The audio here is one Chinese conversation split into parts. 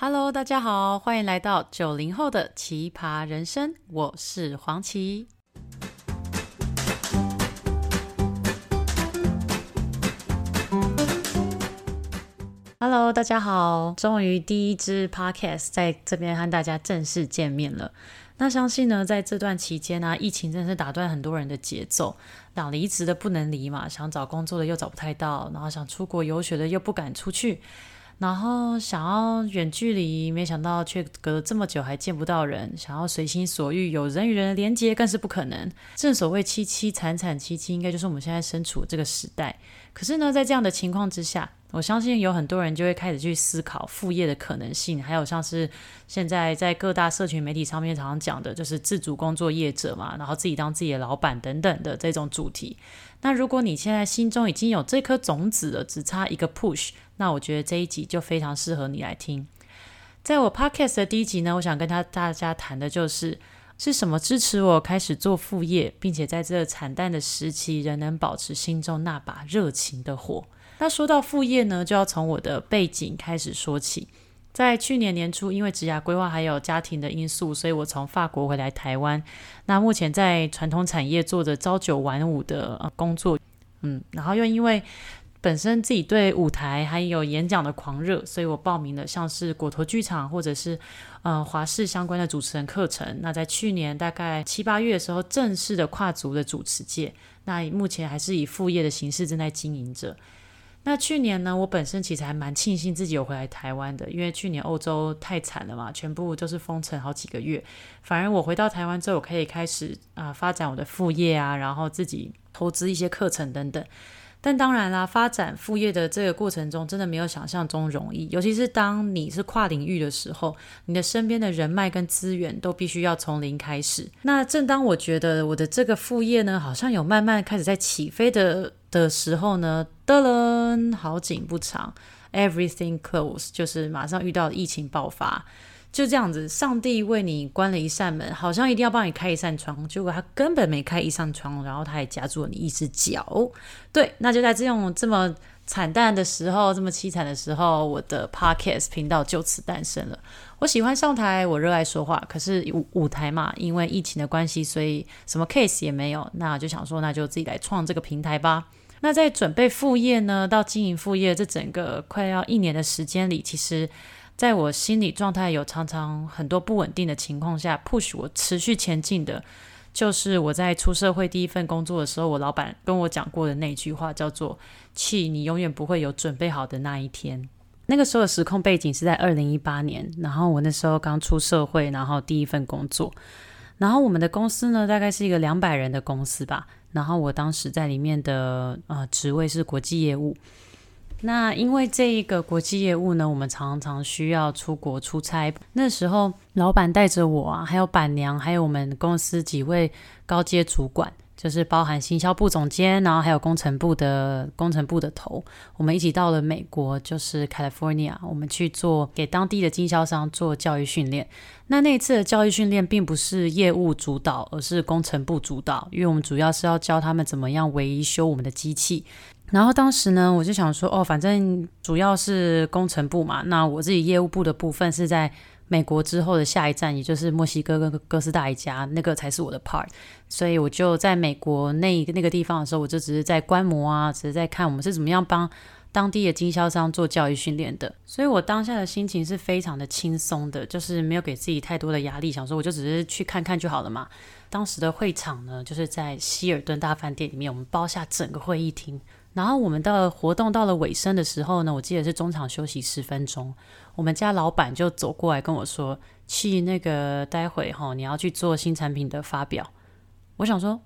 Hello，大家好，欢迎来到九零后的奇葩人生，我是黄琦。Hello，大家好，终于第一支 Podcast 在这边和大家正式见面了。那相信呢，在这段期间呢、疫情真的是打断很多人的节奏，想离职的不能离嘛，想找工作的又找不太到，然后想出国游学的又不敢出去。然后想要远距离，没想到却隔了这么久还见不到人；想要随心所欲，有人与人连接更是不可能。正所谓凄凄惨惨戚戚，应该就是我们现在身处这个时代。可是呢，在这样的情况之下，我相信有很多人就会开始去思考副业的可能性，还有像是现在在各大社群媒体上面常常讲的，就是自主工作业者嘛，然后自己当自己的老板等等的这种主题。那如果你现在心中已经有这颗种子了，只差一个 push，那我觉得这一集就非常适合你来听。在我 podcast 的第一集呢，我想跟他大家谈的就是是什么支持我开始做副业，并且在这个惨淡的时期仍能保持心中那把热情的火。那说到副业呢，就要从我的背景开始说起。在去年年初，因为职涯规划还有家庭的因素，所以我从法国回来台湾。那目前在传统产业做着朝九晚五的工作，嗯，然后又因为本身自己对舞台还有演讲的狂热，所以我报名了像是果陀剧场或者是呃华视相关的主持人课程。那在去年大概七八月的时候，正式的跨足的主持界。那目前还是以副业的形式正在经营着。那去年呢，我本身其实还蛮庆幸自己有回来台湾的，因为去年欧洲太惨了嘛，全部都是封城好几个月。反而我回到台湾之后，我可以开始啊、发展我的副业啊，然后自己投资一些课程等等。但当然啦，发展副业的这个过程中，真的没有想象中容易，尤其是当你是跨领域的时候，你的身边的人脉跟资源都必须要从零开始。那正当我觉得我的这个副业呢，好像有慢慢开始在起飞的的时候呢，噔噔，好景不长，everything close，就是马上遇到疫情爆发。就这样子，上帝为你关了一扇门，好像一定要帮你开一扇窗，结果他根本没开一扇窗，然后他也夹住了你一只脚。对，那就在这种这么惨淡的时候，这么凄惨的时候，我的 podcast 频道就此诞生了。我喜欢上台，我热爱说话，可是舞舞台嘛，因为疫情的关系，所以什么 case 也没有。那就想说，那就自己来创这个平台吧。那在准备副业呢，到经营副业这整个快要一年的时间里，其实。在我心理状态有常常很多不稳定的情况下，push 我持续前进的，就是我在出社会第一份工作的时候，我老板跟我讲过的那句话，叫做“气，你永远不会有准备好的那一天”。那个时候的时空背景是在二零一八年，然后我那时候刚出社会，然后第一份工作，然后我们的公司呢，大概是一个两百人的公司吧，然后我当时在里面的呃职位是国际业务。那因为这一个国际业务呢，我们常常需要出国出差。那时候，老板带着我啊，还有板娘，还有我们公司几位高阶主管，就是包含行销部总监，然后还有工程部的工程部的头，我们一起到了美国，就是 California，我们去做给当地的经销商做教育训练。那那一次的教育训练并不是业务主导，而是工程部主导，因为我们主要是要教他们怎么样维修我们的机器。然后当时呢，我就想说，哦，反正主要是工程部嘛，那我自己业务部的部分是在美国之后的下一站，也就是墨西哥跟哥斯达黎加，那个才是我的 part。所以我就在美国那那个地方的时候，我就只是在观摩啊，只是在看我们是怎么样帮当地的经销商做教育训练的。所以我当下的心情是非常的轻松的，就是没有给自己太多的压力，想说我就只是去看看就好了嘛。当时的会场呢，就是在希尔顿大饭店里面，我们包下整个会议厅。然后我们到了活动到了尾声的时候呢，我记得是中场休息十分钟，我们家老板就走过来跟我说：“去那个待会哈，你要去做新产品的发表。”我想说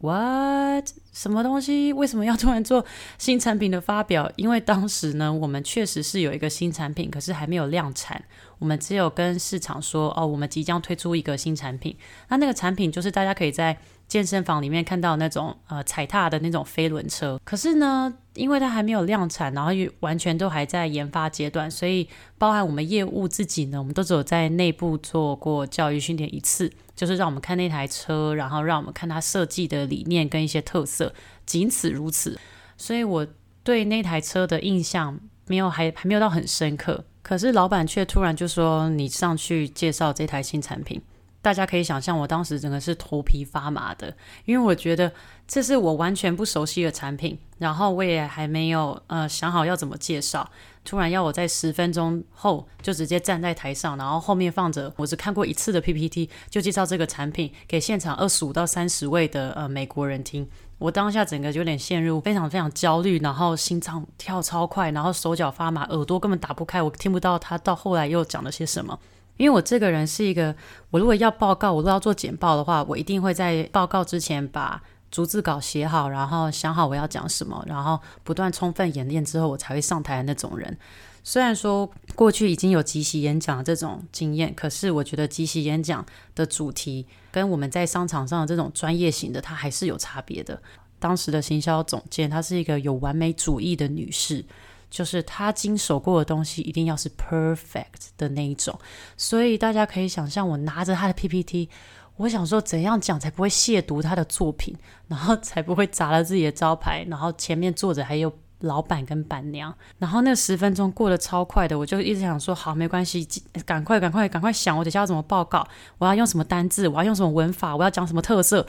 ：“What？什么东西？为什么要突然做新产品的发表？” 因为当时呢，我们确实是有一个新产品，可是还没有量产，我们只有跟市场说：“哦，我们即将推出一个新产品。”那那个产品就是大家可以在。健身房里面看到那种呃踩踏的那种飞轮车，可是呢，因为它还没有量产，然后又完全都还在研发阶段，所以包含我们业务自己呢，我们都只有在内部做过教育训练一次，就是让我们看那台车，然后让我们看它设计的理念跟一些特色，仅此如此。所以我对那台车的印象没有还还没有到很深刻。可是老板却突然就说：“你上去介绍这台新产品。”大家可以想象，我当时整个是头皮发麻的，因为我觉得这是我完全不熟悉的产品，然后我也还没有呃想好要怎么介绍。突然要我在十分钟后就直接站在台上，然后后面放着我只看过一次的 PPT，就介绍这个产品给现场二十五到三十位的呃美国人听。我当下整个就有点陷入非常非常焦虑，然后心脏跳超快，然后手脚发麻，耳朵根本打不开，我听不到他到后来又讲了些什么。因为我这个人是一个，我如果要报告，我如果要做简报的话，我一定会在报告之前把逐字稿写好，然后想好我要讲什么，然后不断充分演练之后，我才会上台的那种人。虽然说过去已经有即席演讲这种经验，可是我觉得即席演讲的主题跟我们在商场上的这种专业型的，它还是有差别的。当时的行销总监，她是一个有完美主义的女士。就是他经手过的东西一定要是 perfect 的那一种，所以大家可以想象，我拿着他的 PPT，我想说怎样讲才不会亵渎他的作品，然后才不会砸了自己的招牌，然后前面坐着还有老板跟板娘，然后那十分钟过得超快的，我就一直想说好，没关系，赶快赶快赶快想，我等下要怎么报告，我要用什么单字，我要用什么文法，我要讲什么特色。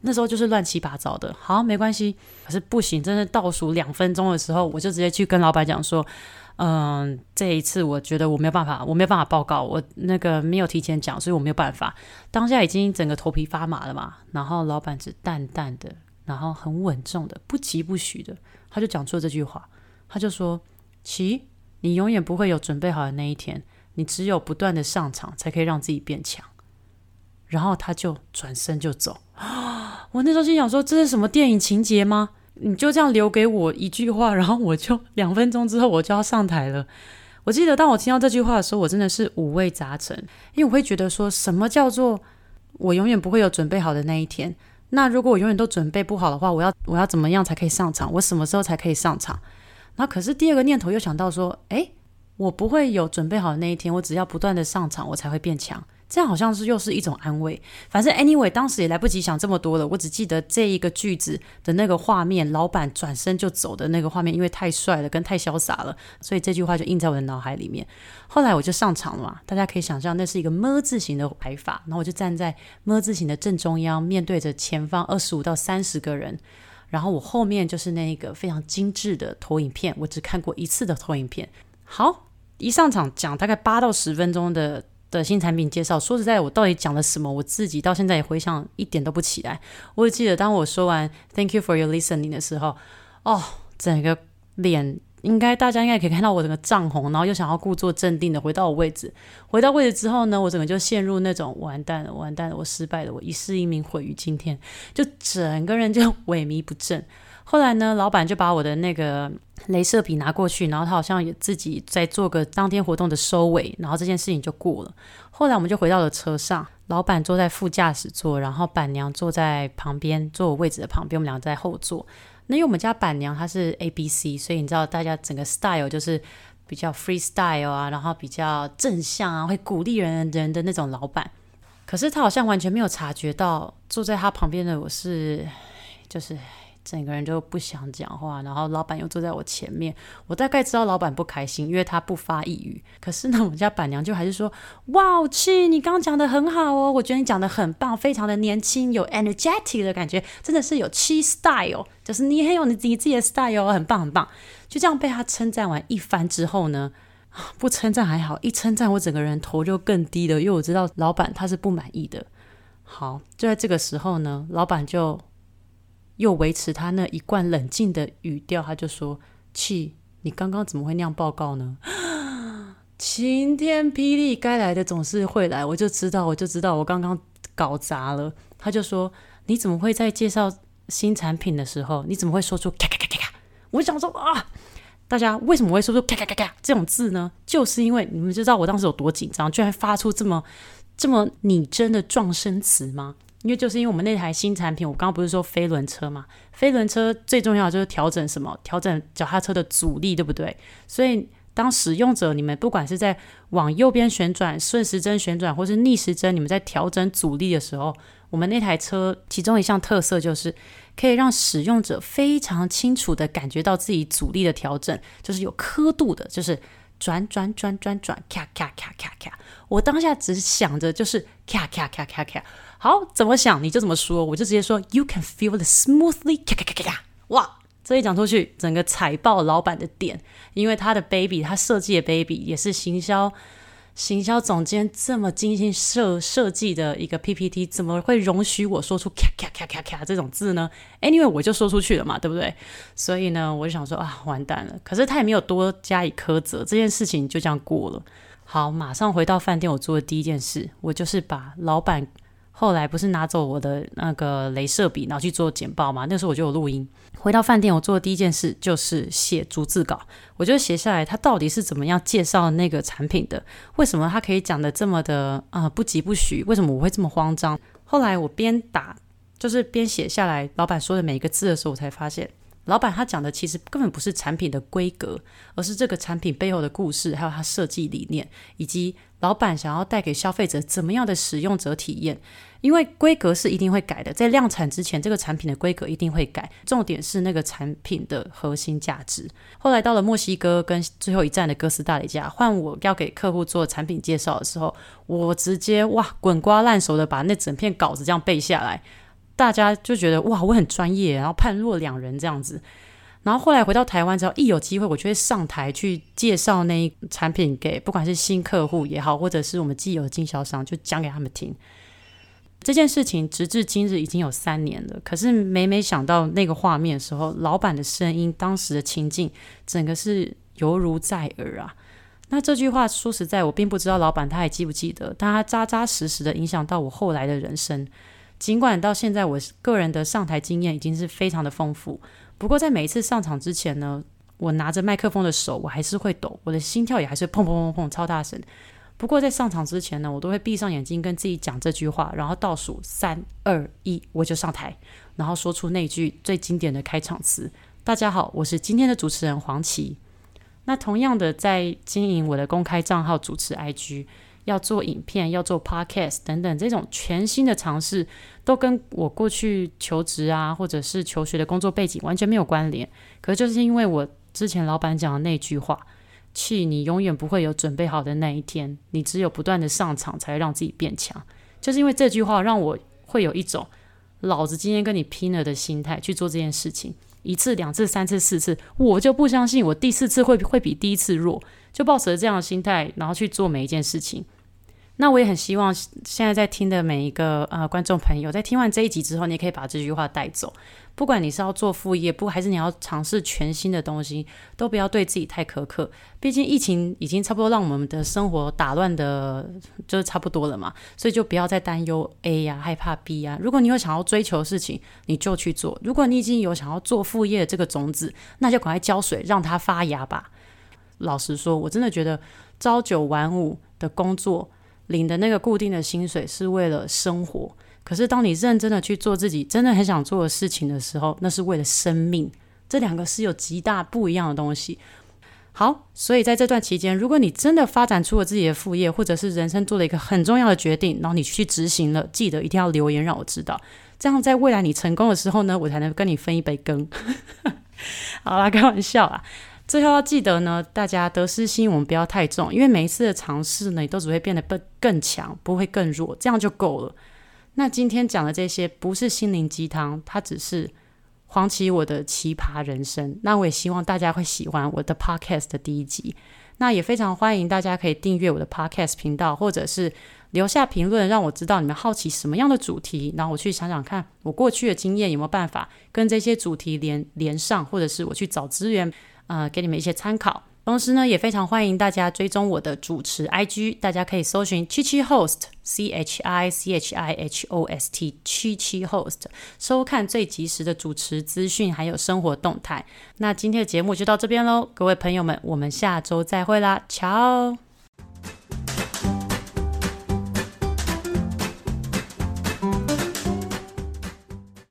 那时候就是乱七八糟的，好，没关系，可是不行，真的倒数两分钟的时候，我就直接去跟老板讲说，嗯，这一次我觉得我没有办法，我没有办法报告，我那个没有提前讲，所以我没有办法。当下已经整个头皮发麻了嘛，然后老板只淡淡的，然后很稳重的，不疾不徐的，他就讲出了这句话，他就说：“琪，你永远不会有准备好的那一天，你只有不断的上场，才可以让自己变强。”然后他就转身就走。我那时候心想说，这是什么电影情节吗？你就这样留给我一句话，然后我就两分钟之后我就要上台了。我记得当我听到这句话的时候，我真的是五味杂陈，因为我会觉得说什么叫做我永远不会有准备好的那一天？那如果我永远都准备不好的话，我要我要怎么样才可以上场？我什么时候才可以上场？那可是第二个念头又想到说，诶，我不会有准备好的那一天，我只要不断的上场，我才会变强。这样好像是又是一种安慰。反正 anyway，当时也来不及想这么多了。我只记得这一个句子的那个画面，老板转身就走的那个画面，因为太帅了，跟太潇洒了，所以这句话就印在我的脑海里面。后来我就上场了嘛，大家可以想象，那是一个么字形的排法，然后我就站在么字形的正中央，面对着前方二十五到三十个人，然后我后面就是那个非常精致的投影片，我只看过一次的投影片。好，一上场讲大概八到十分钟的。的新产品介绍，说实在，我到底讲了什么？我自己到现在也回想一点都不起来。我只记得当我说完 “Thank you for your listening” 的时候，哦，整个脸应该大家应该可以看到我整个涨红，然后又想要故作镇定的回到我位置。回到位置之后呢，我整个就陷入那种完蛋了，完蛋了，我失败了，我一世英名毁于今天，就整个人就萎靡不振。后来呢，老板就把我的那个镭射笔拿过去，然后他好像也自己在做个当天活动的收尾，然后这件事情就过了。后来我们就回到了车上，老板坐在副驾驶座，然后板娘坐在旁边，坐我位置的旁边，我们俩在后座。那因为我们家板娘她是 ABC，所以你知道大家整个 style 就是比较 freestyle 啊，然后比较正向啊，会鼓励人人的那种老板。可是他好像完全没有察觉到坐在他旁边的我是就是。整个人就不想讲话，然后老板又坐在我前面，我大概知道老板不开心，因为他不发一语。可是呢，我们家板娘就还是说：“哇，去，你刚刚讲的很好哦，我觉得你讲的很棒，非常的年轻，有 energetic 的感觉，真的是有气 style，就是你很有你自己自己的 style，很棒很棒。”就这样被他称赞完一番之后呢，不称赞还好，一称赞我整个人头就更低了，因为我知道老板他是不满意的。好，就在这个时候呢，老板就。又维持他那一贯冷静的语调，他就说：“气，你刚刚怎么会那样报告呢？” 晴天霹雳，该来的总是会来，我就知道，我就知道，我刚刚搞砸了。他就说：“你怎么会在介绍新产品的时候，你怎么会说出咔咔咔咔咔？”我想说啊，大家为什么会说出咔咔咔咔这种字呢？就是因为你们知道我当时有多紧张，居然发出这么这么拟真的撞声词吗？因为就是因为我们那台新产品，我刚刚不是说飞轮车嘛？飞轮车最重要的就是调整什么？调整脚踏车的阻力，对不对？所以当使用者你们不管是在往右边旋转、顺时针旋转，或是逆时针，你们在调整阻力的时候，我们那台车其中一项特色就是可以让使用者非常清楚地感觉到自己阻力的调整，就是有刻度的，就是转转转转转，咔咔咔咔咔。我当下只想着就是咔咔咔咔咔。好，怎么想你就怎么说，我就直接说 You can feel the smoothly 咔咔咔咔咔。哇，这一讲出去，整个踩爆老板的点，因为他的 baby，他设计的 baby 也是行销。行销总监这么精心设设计的一个 PPT，怎么会容许我说出咔咔咔咔咔这种字呢？Anyway，我就说出去了嘛，对不对？所以呢，我就想说啊，完蛋了。可是他也没有多加以苛责，这件事情就这样过了。好，马上回到饭店，我做的第一件事，我就是把老板。后来不是拿走我的那个镭射笔，然后去做简报嘛？那时候我就有录音。回到饭店，我做的第一件事就是写逐字稿，我就写下来他到底是怎么样介绍那个产品的，为什么他可以讲得这么的啊、不疾不徐？为什么我会这么慌张？后来我边打就是边写下来老板说的每一个字的时候，我才发现。老板他讲的其实根本不是产品的规格，而是这个产品背后的故事，还有他设计理念，以及老板想要带给消费者怎么样的使用者体验。因为规格是一定会改的，在量产之前，这个产品的规格一定会改。重点是那个产品的核心价值。后来到了墨西哥跟最后一站的哥斯达黎加，换我要给客户做产品介绍的时候，我直接哇滚瓜烂熟的把那整篇稿子这样背下来。大家就觉得哇，我很专业，然后判若两人这样子。然后后来回到台湾之后，一有机会，我就会上台去介绍那一产品给不管是新客户也好，或者是我们既有经销商，就讲给他们听。这件事情直至今日已经有三年了，可是每每想到那个画面的时候，老板的声音，当时的情境，整个是犹如在耳啊。那这句话说实在，我并不知道老板他还记不记得，但他扎扎实实的影响到我后来的人生。尽管到现在，我个人的上台经验已经是非常的丰富，不过在每一次上场之前呢，我拿着麦克风的手我还是会抖，我的心跳也还是砰砰砰砰超大声。不过在上场之前呢，我都会闭上眼睛跟自己讲这句话，然后倒数三二一，我就上台，然后说出那句最经典的开场词：“大家好，我是今天的主持人黄琦。”那同样的，在经营我的公开账号主持 IG。要做影片，要做 podcast 等等，这种全新的尝试，都跟我过去求职啊，或者是求学的工作背景完全没有关联。可就是因为我之前老板讲的那句话，去你永远不会有准备好的那一天，你只有不断的上场才让自己变强。就是因为这句话，让我会有一种老子今天跟你拼了的心态去做这件事情。一次、两次、三次、四次，我就不相信我第四次会会比第一次弱，就抱持这样的心态，然后去做每一件事情。那我也很希望现在在听的每一个呃观众朋友，在听完这一集之后，你也可以把这句话带走。不管你是要做副业，不还是你要尝试全新的东西，都不要对自己太苛刻。毕竟疫情已经差不多让我们的生活打乱的，就是差不多了嘛。所以就不要再担忧 A 呀、害怕 B 呀、如果你有想要追求的事情，你就去做。如果你已经有想要做副业的这个种子，那就赶快浇水，让它发芽吧。老实说，我真的觉得朝九晚五的工作。领的那个固定的薪水是为了生活，可是当你认真的去做自己真的很想做的事情的时候，那是为了生命。这两个是有极大不一样的东西。好，所以在这段期间，如果你真的发展出了自己的副业，或者是人生做了一个很重要的决定，然后你去执行了，记得一定要留言让我知道，这样在未来你成功的时候呢，我才能跟你分一杯羹。好啦，开玩笑啦。最后要记得呢，大家得失心我们不要太重，因为每一次的尝试呢，你都只会变得更更强，不会更弱，这样就够了。那今天讲的这些不是心灵鸡汤，它只是黄琦我的奇葩人生。那我也希望大家会喜欢我的 podcast 的第一集。那也非常欢迎大家可以订阅我的 podcast 频道，或者是留下评论，让我知道你们好奇什么样的主题，然后我去想想看，我过去的经验有没有办法跟这些主题连连上，或者是我去找资源。呃，给你们一些参考。同时呢，也非常欢迎大家追踪我的主持 IG，大家可以搜寻七七 host C H I C H I H O S T 七七 host，收看最及时的主持资讯还有生活动态。那今天的节目就到这边喽，各位朋友们，我们下周再会啦，瞧。